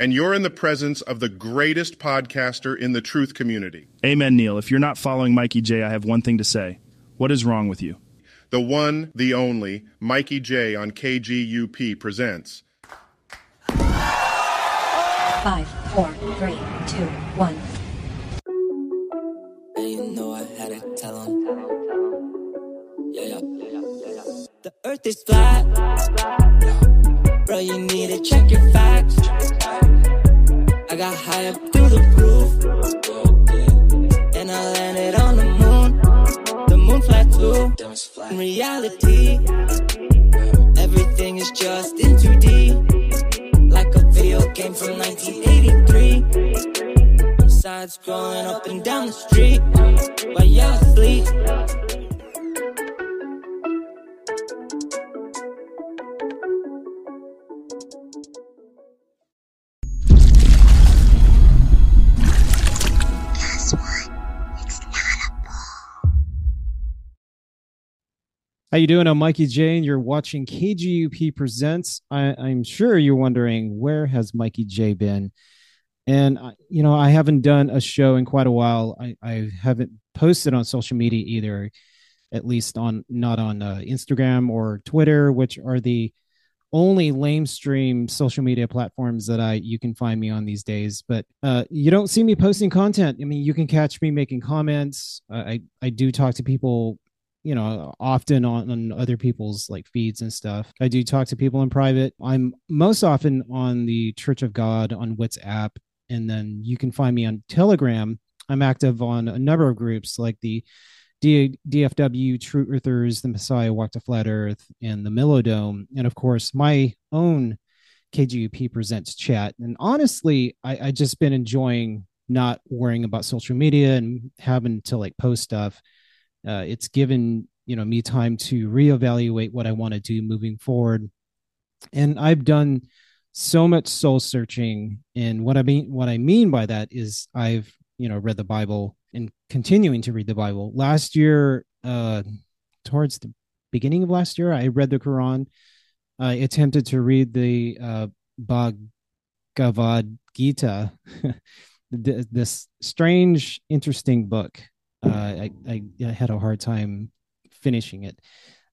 and you're in the presence of the greatest podcaster in the truth community. Amen, Neil. If you're not following Mikey J, I have one thing to say. What is wrong with you? The one, the only, Mikey J on KGUP presents. Five, four, three, two, one. And you know I had to tell him. Yeah, yeah, yeah, yeah, yeah. The earth is flat. Bro, you need to check your facts. I got high up through the roof. And I landed on the moon. The moon flat too. In reality, everything is just in 2D. Like a video game from 1983. I'm side scrolling up and down the street How you doing? I'm Mikey J, and you're watching KGUP Presents. I, I'm sure you're wondering where has Mikey J been, and I- you know I haven't done a show in quite a while. I, I haven't posted on social media either, at least on not on uh, Instagram or Twitter, which are the only lamestream social media platforms that I you can find me on these days. But uh, you don't see me posting content. I mean, you can catch me making comments. Uh, I I do talk to people you know often on, on other people's like feeds and stuff. I do talk to people in private. I'm most often on the church of god on whatsapp and then you can find me on telegram. I'm active on a number of groups like the D- dfw truthers the messiah walked to flat earth and the millodome and of course my own kgup presents chat. And honestly i i just been enjoying not worrying about social media and having to like post stuff uh, it's given you know me time to reevaluate what I want to do moving forward, and I've done so much soul searching. And what I mean what I mean by that is I've you know read the Bible and continuing to read the Bible. Last year, uh, towards the beginning of last year, I read the Quran. I attempted to read the uh, Bhagavad Gita, this strange, interesting book uh, I, I, had a hard time finishing it.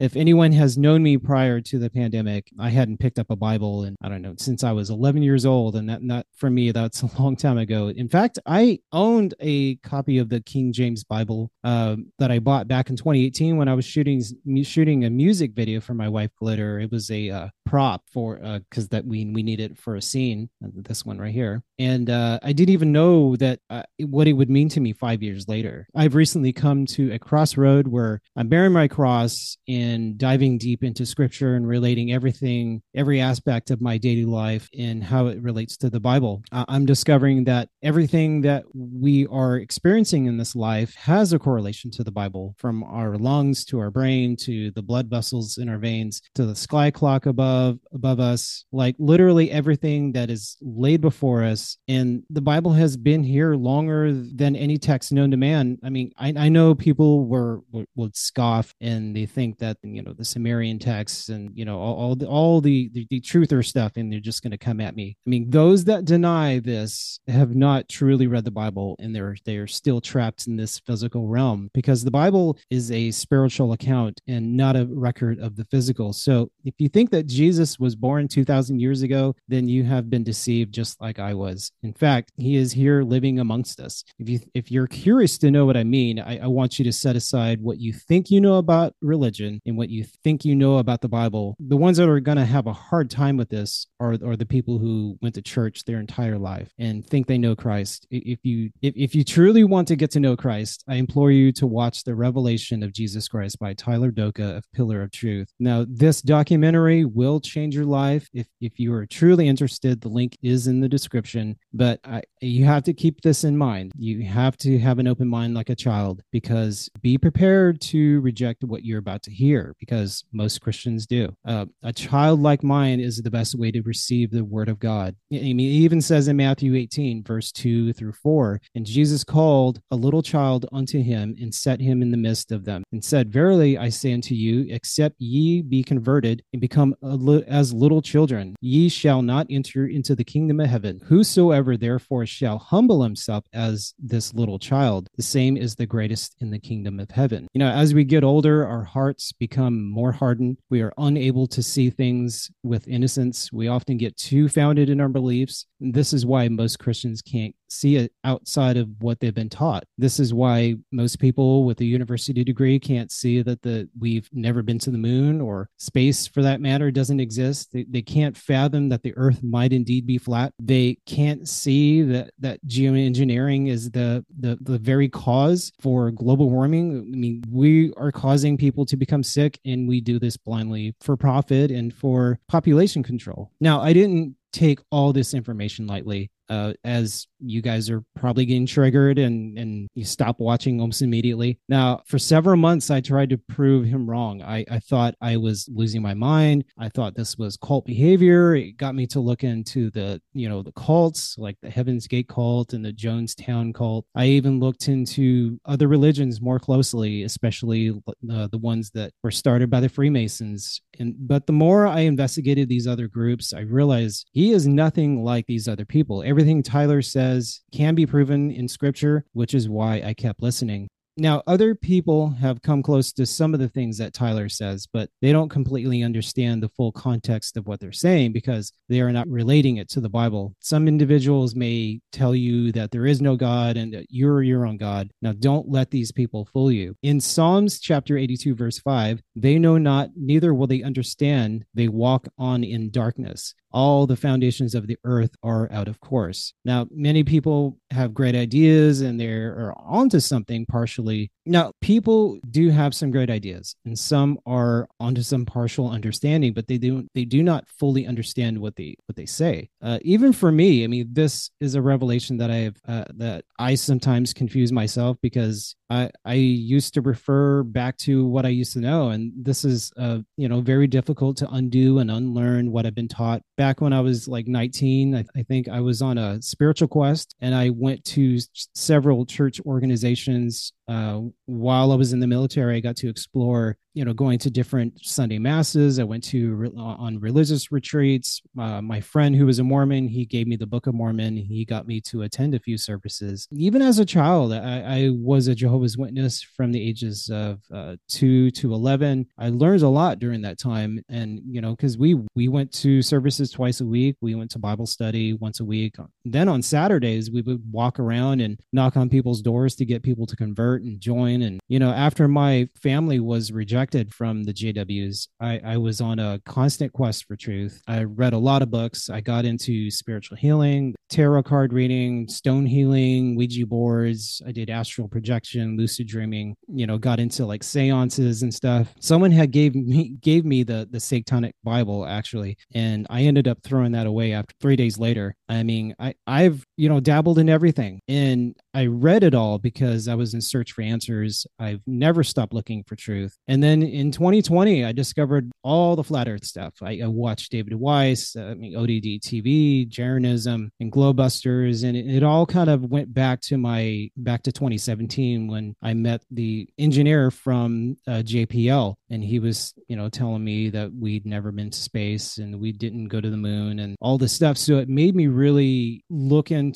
If anyone has known me prior to the pandemic, I hadn't picked up a Bible and I don't know since I was 11 years old, and that not for me that's a long time ago. In fact, I owned a copy of the King James Bible uh, that I bought back in 2018 when I was shooting shooting a music video for my wife Glitter. It was a uh, prop for because that we we need it for a scene. This one right here, and uh, I didn't even know that uh, what it would mean to me five years later. I've recently come to a crossroad where I'm bearing my cross and diving deep into Scripture and relating everything, every aspect of my daily life and how it relates to the Bible. Uh, I'm discovering that everything that we are experiencing in this life has a correlation to the Bible, from our lungs to our brain to the blood vessels in our veins to the sky clock above above us, like literally everything that is laid before us. And the Bible has been here longer than any text known to man. I mean, I, I know people were would scoff and they think that you know the Sumerian texts and you know all all the, all the, the the truther stuff, and they're just going to come at me. I mean, those that deny this have not truly read the Bible, and they're they are still trapped in this physical realm because the Bible is a spiritual account and not a record of the physical. So if you think that Jesus was born two thousand years ago, then you have been deceived, just like I was. In fact, he is here living amongst us. If you if you're curious to know what I mean, I, I want you to set aside what you think you know about religion and what you think you know about the Bible. The ones that are going to have a hard time with this are, are the people who went to church their entire life and think they know Christ. If you if, if you truly want to get to know Christ, I implore you to watch the Revelation of Jesus Christ by Tyler Doka of Pillar of Truth. Now, this documentary will change your life if if you are truly interested. The link is in the description, but I, you have to keep this in mind. You have to have an open mind like a child because be prepared to reject what you're about to hear because most Christians do. Uh, a childlike mind is the best way to receive the word of God. I mean, even says in Matthew 18, verse 2 through 4, and Jesus called a little child unto him and set him in the midst of them and said, Verily I say unto you, except ye be converted and become a as little children. Ye shall not enter into the kingdom of heaven. Whosoever therefore shall humble himself as this little child, the same is the greatest in the kingdom of heaven. You know, as we get older, our hearts become more hardened. We are unable to see things with innocence. We often get too founded in our beliefs. This is why most Christians can't see it outside of what they've been taught. This is why most people with a university degree can't see that the we've never been to the moon or space for that matter doesn't exist. They, they can't fathom that the earth might indeed be flat. They can't see that that geoengineering is the the the very cause for global warming. I mean, we are causing people to become sick and we do this blindly for profit and for population control. Now, I didn't take all this information lightly uh, as you guys are probably getting triggered and and you stop watching almost immediately. Now, for several months, I tried to prove him wrong. I, I thought I was losing my mind. I thought this was cult behavior. It got me to look into the you know the cults like the Heaven's Gate cult and the Jonestown cult. I even looked into other religions more closely, especially uh, the ones that were started by the Freemasons. And but the more I investigated these other groups, I realized he is nothing like these other people. Every everything Tyler says can be proven in scripture, which is why I kept listening. Now, other people have come close to some of the things that Tyler says, but they don't completely understand the full context of what they're saying because they are not relating it to the Bible. Some individuals may tell you that there is no God and that you're your own God. Now, don't let these people fool you. In Psalms chapter 82, verse 5, they know not, neither will they understand. They walk on in darkness all the foundations of the earth are out of course. Now, many people have great ideas and they're onto something partially. Now, people do have some great ideas and some are onto some partial understanding, but they do they do not fully understand what they what they say. Uh, even for me, I mean, this is a revelation that I have uh, that I sometimes confuse myself because I I used to refer back to what I used to know, and this is uh, you know very difficult to undo and unlearn what I've been taught back when I was like 19. I, I think I was on a spiritual quest, and I went to several church organizations uh, while I was in the military, I got to explore, you know, going to different Sunday masses. I went to re- on religious retreats. Uh, my friend who was a Mormon, he gave me the Book of Mormon. He got me to attend a few services. Even as a child, I, I was a Jehovah's Witness from the ages of uh, two to eleven. I learned a lot during that time, and you know, because we we went to services twice a week. We went to Bible study once a week. Then on Saturdays, we would walk around and knock on people's doors to get people to convert and join. And, you know, after my family was rejected from the JWs, I, I was on a constant quest for truth. I read a lot of books. I got into spiritual healing, tarot card reading, stone healing, Ouija boards. I did astral projection, lucid dreaming, you know, got into like seances and stuff. Someone had gave me gave me the the Satanic Bible actually, and I ended up throwing that away after 3 days later. I mean, I I've, you know, dabbled in everything. And I read it all because I was in search for answers. I've never stopped looking for truth. And then in 2020, I discovered all the flat earth stuff. I, I watched David Weiss, uh, I mean, ODD TV, Jeranism, and Globusters. And it, it all kind of went back to my, back to 2017 when I met the engineer from uh, JPL. And he was, you know, telling me that we'd never been to space and we didn't go to the moon and all this stuff. So it made me really look into,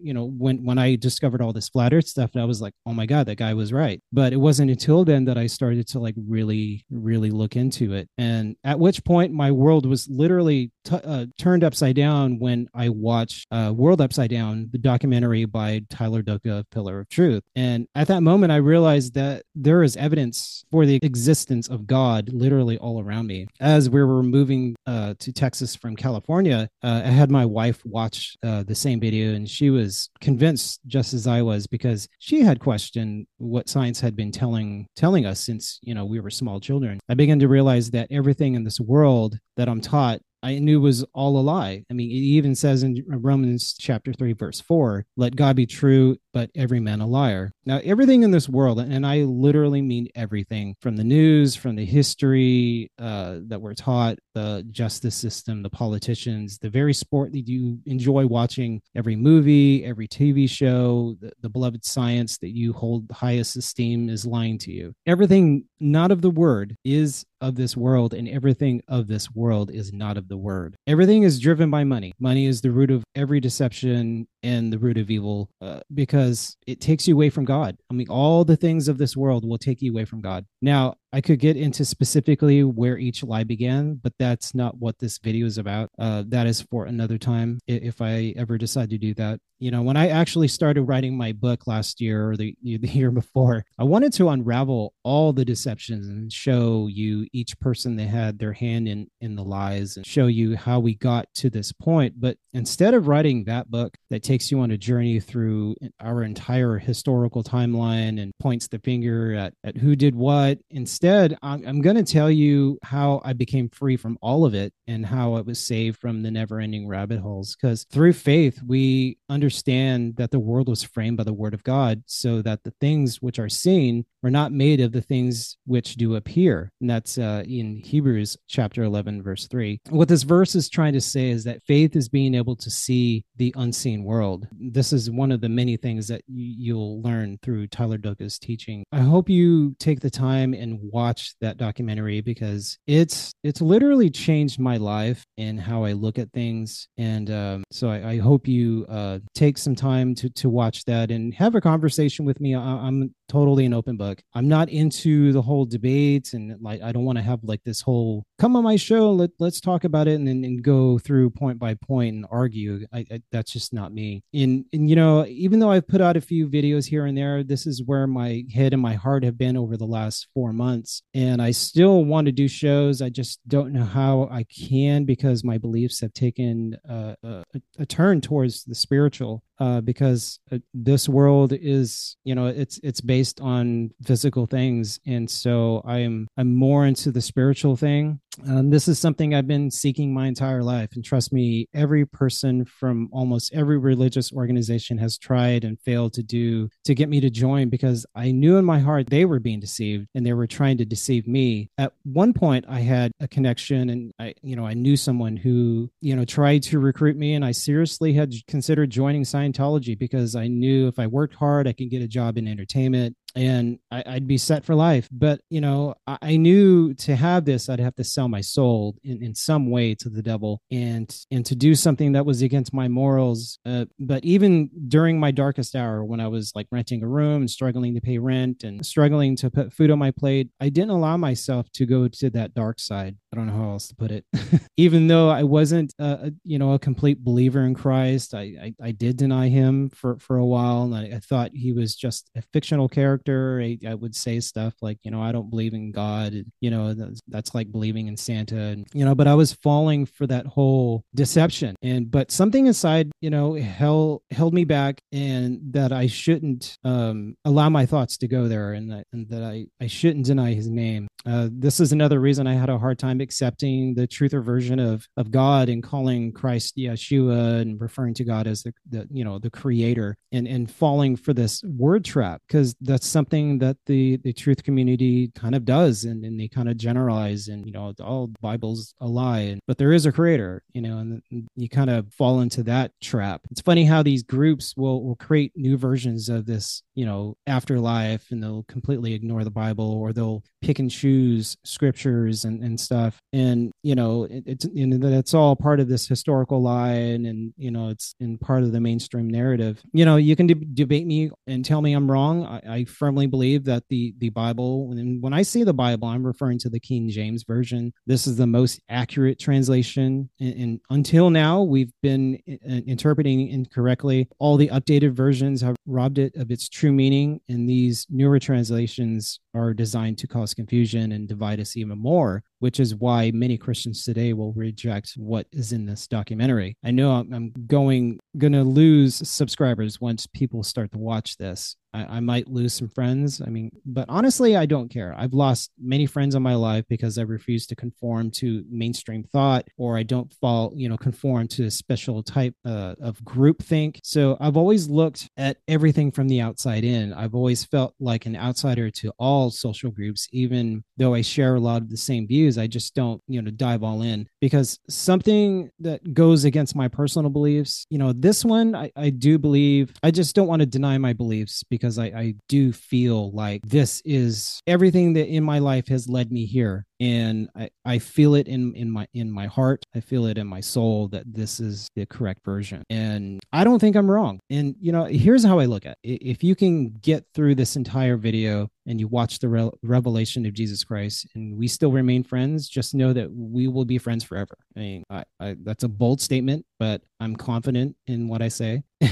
you know, when, when I discovered all this flat earth stuff I was like, oh my God, that guy was right. But it wasn't until then that I started to like really, really look into it. And at which point my world was literally t- uh, turned upside down when I watched uh, World Upside Down, the documentary by Tyler Doka, Pillar of Truth. And at that moment, I realized that there is evidence for the existence of God literally all around me. As we were moving uh, to Texas from California, uh, I had my wife watch uh, the same video and she was convinced just as I was because she had questioned what science had been telling telling us since you know we were small children. I began to realize that everything in this world that I'm taught I knew was all a lie. I mean, it even says in Romans chapter 3, verse 4, let God be true but every man a liar. Now, everything in this world, and I literally mean everything from the news, from the history uh, that we're taught, the justice system, the politicians, the very sport that you enjoy watching, every movie, every TV show, the, the beloved science that you hold highest esteem is lying to you. Everything not of the word is of this world, and everything of this world is not of the word. Everything is driven by money. Money is the root of every deception and the root of evil uh, because it takes you away from God. I mean, all the things of this world will take you away from God. Now, I could get into specifically where each lie began, but that's not what this video is about. Uh, that is for another time if I ever decide to do that. You know, when I actually started writing my book last year or the, the year before, I wanted to unravel all the deceptions and show you each person that had their hand in, in the lies and show you how we got to this point. But instead of writing that book that takes you on a journey through our entire historical timeline and points the finger at, at who did what, instead, I'm, I'm going to tell you how I became free from all of it and how I was saved from the never ending rabbit holes. Because through faith, we understand that the world was framed by the word of God so that the things which are seen were not made of the things which do appear. And that's uh, in Hebrews chapter 11, verse 3. What this verse is trying to say is that faith is being able to see the unseen world. This is one of the many things that you'll learn through Tyler Doka's teaching. I hope you take the time and watch that documentary because it's it's literally changed my life and how I look at things. And um, so I, I, hope you uh, take some time to to watch that and have a conversation with me. I, I'm totally an open book. I'm not into the whole debate and like I don't want to have like this whole come on my show, let let's talk about it and and go through point by point and argue. I, I, that's just not me. And and you know, even though I've put out a few videos here and there, this is where my head and my heart have been over the last four months. And I still want to do shows. I just don't know how I can because my beliefs have taken uh, a, a turn towards the spiritual uh, because uh, this world is you know it's it's based on physical things. And so i'm i'm more into the spiritual thing um, this is something i've been seeking my entire life and trust me every person from almost every religious organization has tried and failed to do to get me to join because i knew in my heart they were being deceived and they were trying to deceive me. At one point i had a connection and i you know i knew someone who you know tried to recruit me and i seriously had considered joining Scientology because I knew if I worked hard, I could get a job in entertainment and I, would be set for life. But you know, I, I, knew to have this, I'd have to sell my soul in, in some way to the devil, and and to do something that was against my morals. Uh, but even during my darkest hour, when I was like renting a room and struggling to pay rent and struggling to put food on my plate, I didn't allow myself to go to that dark side. I don't know how else to put it. even though I wasn't, uh, you know, a complete believer in Christ, I, I, I did deny him for for a while, and I, I thought he was just a fictional character character. I, I, would say stuff like, you know, I don't believe in God. You know, that's, that's like believing in Santa. And, you know, but I was falling for that whole deception. And, but something inside, you know, held, held me back and that I shouldn't um, allow my thoughts to go there and that, and that I, I shouldn't deny his name. Uh, this is another reason I had a hard time accepting the truther version of, of God and calling Christ Yeshua and referring to God as the, the you know, the creator and, and falling for this word trap because that's something that the the truth community kind of does and, and they kind of generalize and you know all bible's a lie and, but there is a creator you know and you kind of fall into that trap. It's funny how these groups will will create new versions of this you know afterlife and they'll completely ignore the bible or they'll pick and choose scriptures and, and stuff. And you know it, it's you know that's all part of this historical lie and, and you know it's in part of the mainstream narrative. You know you can de- debate me and tell me i'm wrong. I, I firmly believe that the the bible and when i see the bible i'm referring to the king james version. This is the most accurate translation. And, and until now we've been in, interpreting incorrectly. All the updated versions have robbed it of its true meaning and these newer translations are designed to cause confusion and divide us even more which is why many Christians today will reject what is in this documentary. I know I'm, I'm going going to lose subscribers once people start to watch this. I, I, might lose some friends. I mean, but honestly, I don't care. I've lost many friends in my life because I refuse to conform to mainstream thought or I don't fall, you know, conform to a special type uh, of group think. So I've always looked at everything from the outside in. I've always felt like an outsider to all social groups, even though I share a lot of the same views. I just don't, you know, dive all in because something that goes against my personal beliefs, you know, this one I, I do believe, I just don't want to deny my beliefs because I, I do feel like this is everything that in my life has led me here and I, I feel it in, in my in my heart. I feel it in my soul that this is the correct version. And i don't think i'm wrong. And you know here's how i look at it. If you can get through this entire video and you watch the re- revelation of jesus christ and we still remain friends just know that we will be friends forever. I mean I, I, that's a bold statement but i'm confident in what i say.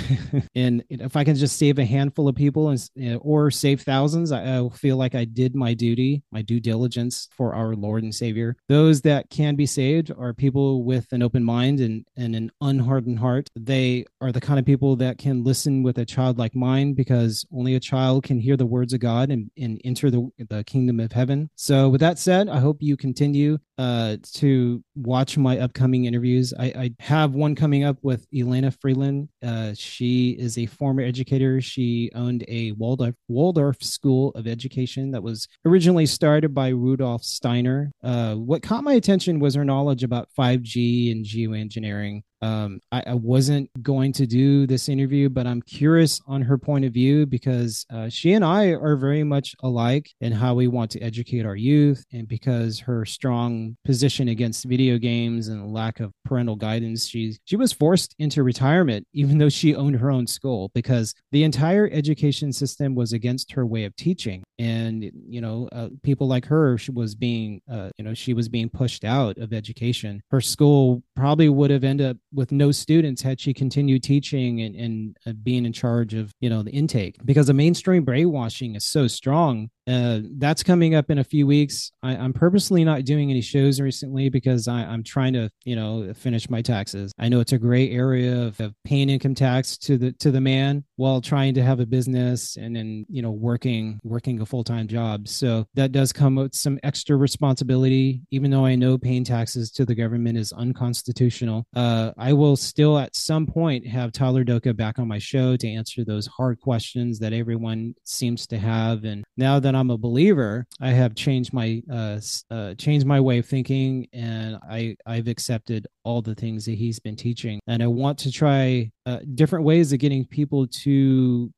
And if i can just save a handful of people and or save thousands I, I feel like i did my duty my due diligence for our Lord and Savior. Those that can be saved are people with an open mind and, and an unhardened heart. They are the kind of people that can listen with a childlike mind because only a child can hear the words of God and, and enter the, the kingdom of heaven. So, with that said, I hope you continue uh, to watch my upcoming interviews. I, I, have one coming up with Elena Freeland. Uh, she is a former educator. She owned a Waldorf, Waldorf School of Education that was originally started by Rudolf Steiner. Uh, what caught my attention was her knowledge about 5G and geoengineering. Um, I, I, wasn't going to do this interview, but I'm curious on her point of view because uh, she and I are very much alike in how we want to educate our youth, and because her strong position against video games and lack of parental guidance, she she was forced into retirement, even though she owned her own school, because the entire education system was against her way of teaching, and you know, uh, people like her, she was being, uh, you know, she was being pushed out of education. Her school probably would have ended up with no students had she continued teaching and, and uh, being in charge of you know the intake because the mainstream brainwashing is so strong uh, that's coming up in a few weeks. I, am purposely not doing any shows recently because I, am trying to, you know, finish my taxes. I know it's a gray area of, of, paying income tax to the to the man while trying to have a business and then, you know, working working a full time job. So that does come with some extra responsibility. Even though I know paying taxes to the government is unconstitutional, uh, I will still at some point have Tyler Doka back on my show to answer those hard questions that everyone seems to have. And now that I'm a believer, I have changed my uh, uh, changed my way of thinking, and I I've accepted all the things that he's been teaching, and I want to try uh, different ways of getting people to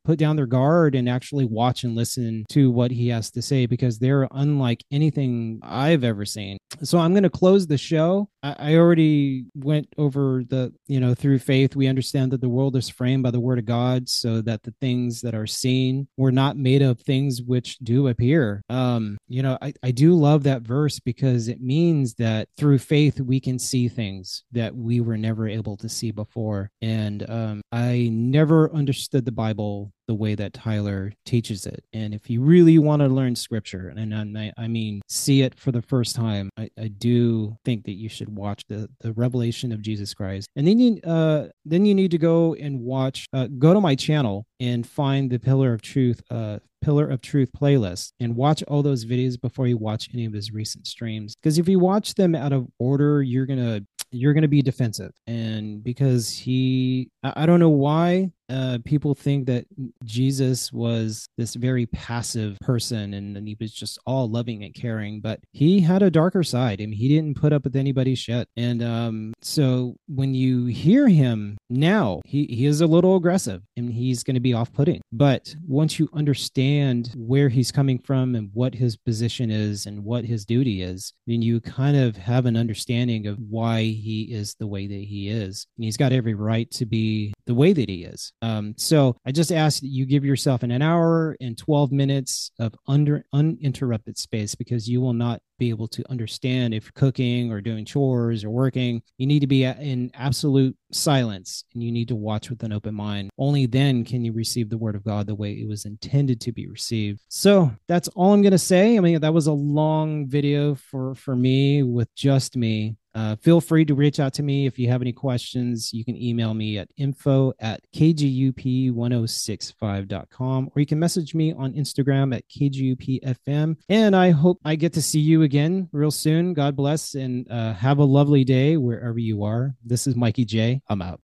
put down their guard and actually watch and listen to what he has to say because they're unlike anything I've ever seen. So I'm going to close the show. I, already went over the, you know, through faith, we understand that the world is framed by the word of God so that the things that are seen were not made of things which do appear. Um, you know, I, I do love that verse because it means that through faith we can see things that we were never able to see before. And, um, I never understood the Bible the way that Tyler teaches it. And if you really want to learn scripture, and I, I mean, see it for the first time, I, I, do think that you should watch the, the revelation of Jesus Christ. And then you, uh, then you need to go and watch, uh, go to my channel and find the Pillar of Truth, uh, Pillar of Truth playlist and watch all those videos before you watch any of his recent streams. Because if you watch them out of order, you're gonna you're gonna be defensive. And because he, I, I don't know why uh, people think that Jesus was this very passive person and, and he was just all loving and caring, but he had a darker side. I mean, he didn't put up with anybody's shit. And um, so when you hear him now, he, he is a little aggressive and he's going to be off putting. But once you understand where he's coming from and what his position is and what his duty is, then you kind of have an understanding of why he is the way that he is. And he's got every right to be the way that he is Um, so I just ask that you give yourself an hour and 12 minutes of under uninterrupted space because you will not be able to understand if cooking or doing chores or working. You need to be in absolute silence and you need to watch with an open mind. Only then can you receive the word of God the way it was intended to be received. So that's all I'm going to say. I mean, that was a long video for for me with just me uh, feel free to reach out to me if you have any questions. You can email me at info at kgup1065.com or you can message me on Instagram at kgupfm. And I hope I get to see you again real soon. God bless and uh, have a lovely day wherever you are. This is Mikey J. I'm out.